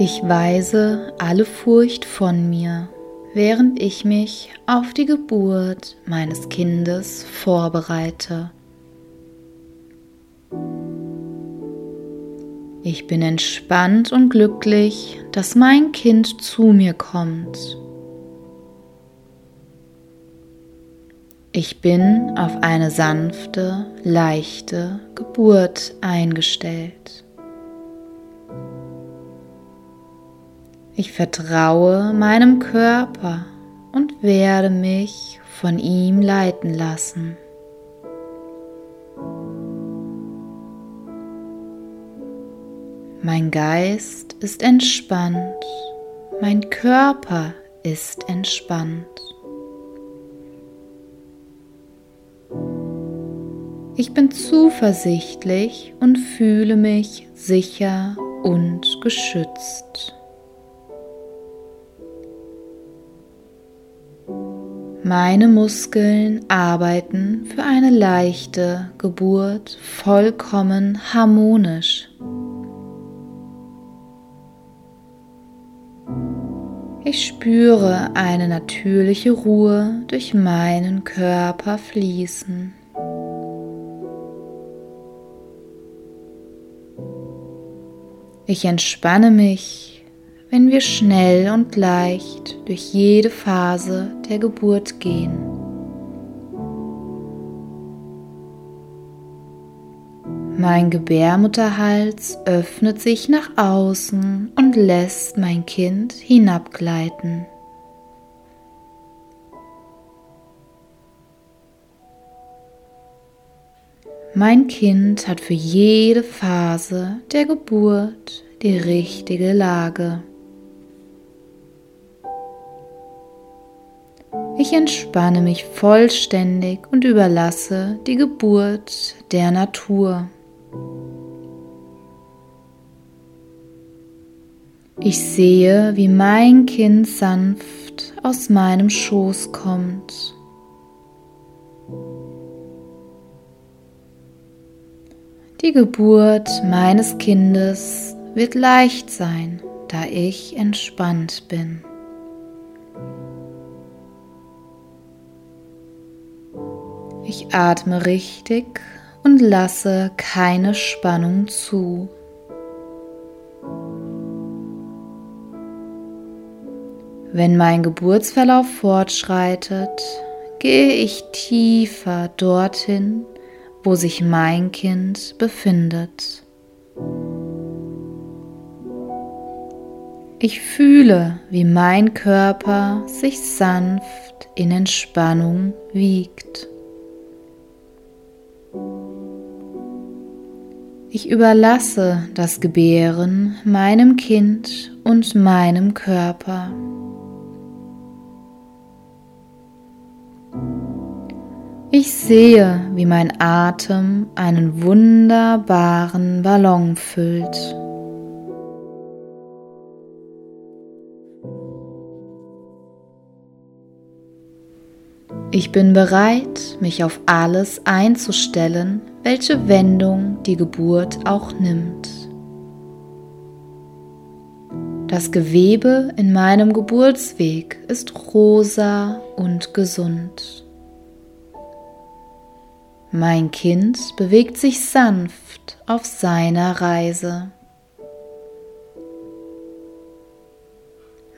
Ich weise alle Furcht von mir, während ich mich auf die Geburt meines Kindes vorbereite. Ich bin entspannt und glücklich, dass mein Kind zu mir kommt. Ich bin auf eine sanfte, leichte Geburt eingestellt. Ich vertraue meinem Körper und werde mich von ihm leiten lassen. Mein Geist ist entspannt, mein Körper ist entspannt. Ich bin zuversichtlich und fühle mich sicher und geschützt. Meine Muskeln arbeiten für eine leichte Geburt vollkommen harmonisch. Ich spüre eine natürliche Ruhe durch meinen Körper fließen. Ich entspanne mich, wenn wir schnell und leicht durch jede Phase der Geburt gehen. Mein Gebärmutterhals öffnet sich nach außen und lässt mein Kind hinabgleiten. Mein Kind hat für jede Phase der Geburt die richtige Lage. Ich entspanne mich vollständig und überlasse die Geburt der Natur. Ich sehe, wie mein Kind sanft aus meinem Schoß kommt Die Geburt meines Kindes wird leicht sein, da ich entspannt bin. Ich atme richtig und lasse keine Spannung zu. Wenn mein Geburtsverlauf fortschreitet, gehe ich tiefer dorthin, wo sich mein Kind befindet. Ich fühle, wie mein Körper sich sanft in Entspannung wiegt. Ich überlasse das Gebären meinem Kind und meinem Körper. Ich sehe, wie mein Atem einen wunderbaren Ballon füllt. Ich bin bereit, mich auf alles einzustellen, welche Wendung die Geburt auch nimmt. Das Gewebe in meinem Geburtsweg ist rosa und gesund. Mein Kind bewegt sich sanft auf seiner Reise.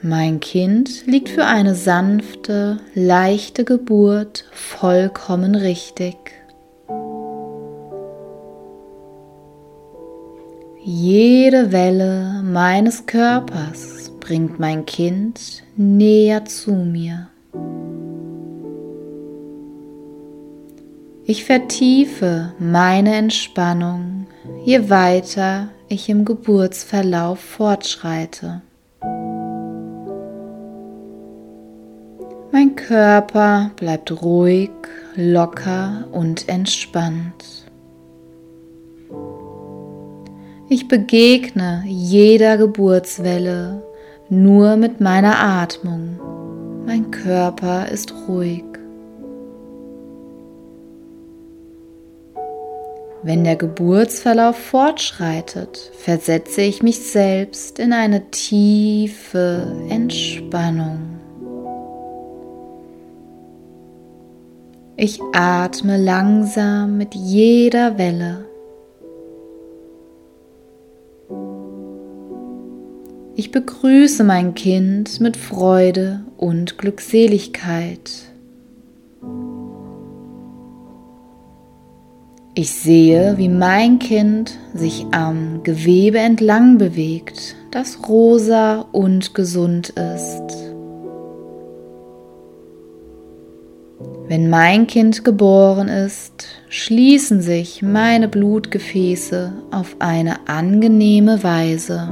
Mein Kind liegt für eine sanfte, leichte Geburt vollkommen richtig. Jede Welle meines Körpers bringt mein Kind näher zu mir. Ich vertiefe meine Entspannung, je weiter ich im Geburtsverlauf fortschreite. Mein Körper bleibt ruhig, locker und entspannt. Ich begegne jeder Geburtswelle nur mit meiner Atmung. Mein Körper ist ruhig. Wenn der Geburtsverlauf fortschreitet, versetze ich mich selbst in eine tiefe Entspannung. Ich atme langsam mit jeder Welle. Ich begrüße mein Kind mit Freude und Glückseligkeit. Ich sehe, wie mein Kind sich am Gewebe entlang bewegt, das rosa und gesund ist. Wenn mein Kind geboren ist, schließen sich meine Blutgefäße auf eine angenehme Weise.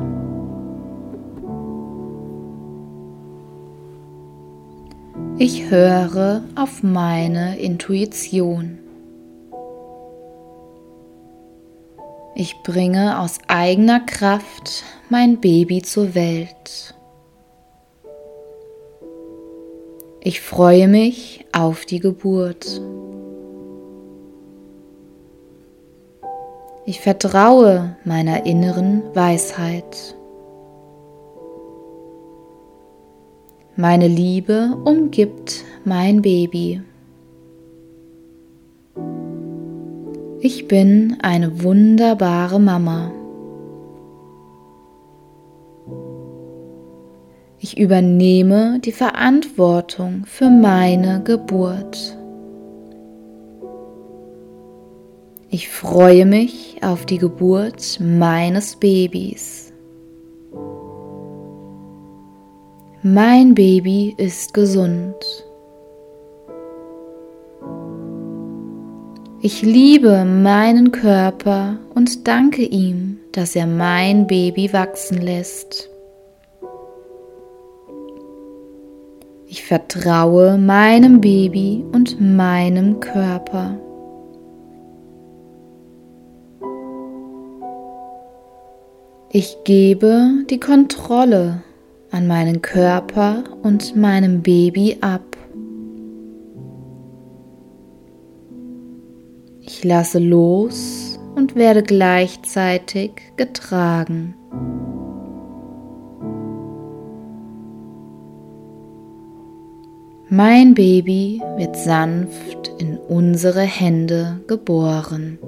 Ich höre auf meine Intuition. Ich bringe aus eigener Kraft mein Baby zur Welt. Ich freue mich auf die Geburt. Ich vertraue meiner inneren Weisheit. Meine Liebe umgibt mein Baby. Ich bin eine wunderbare Mama. Ich übernehme die Verantwortung für meine Geburt. Ich freue mich auf die Geburt meines Babys. Mein Baby ist gesund. Ich liebe meinen Körper und danke ihm, dass er mein Baby wachsen lässt. Ich vertraue meinem Baby und meinem Körper. Ich gebe die Kontrolle an meinen Körper und meinem Baby ab. Ich lasse los und werde gleichzeitig getragen. Mein Baby wird sanft in unsere Hände geboren.